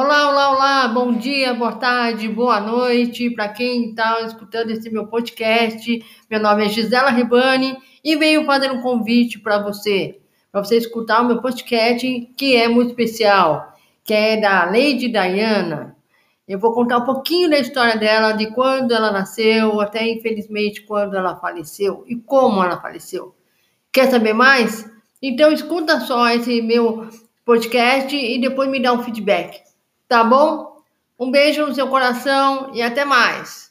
Olá, olá, olá, bom dia, boa tarde, boa noite para quem está escutando esse meu podcast. Meu nome é Gisela Ribani e venho fazer um convite para você, para você escutar o meu podcast, que é muito especial, que é da Lady Diana. Eu vou contar um pouquinho da história dela, de quando ela nasceu, até infelizmente quando ela faleceu e como ela faleceu. Quer saber mais? Então escuta só esse meu podcast e depois me dá um feedback. Tá bom? Um beijo no seu coração e até mais.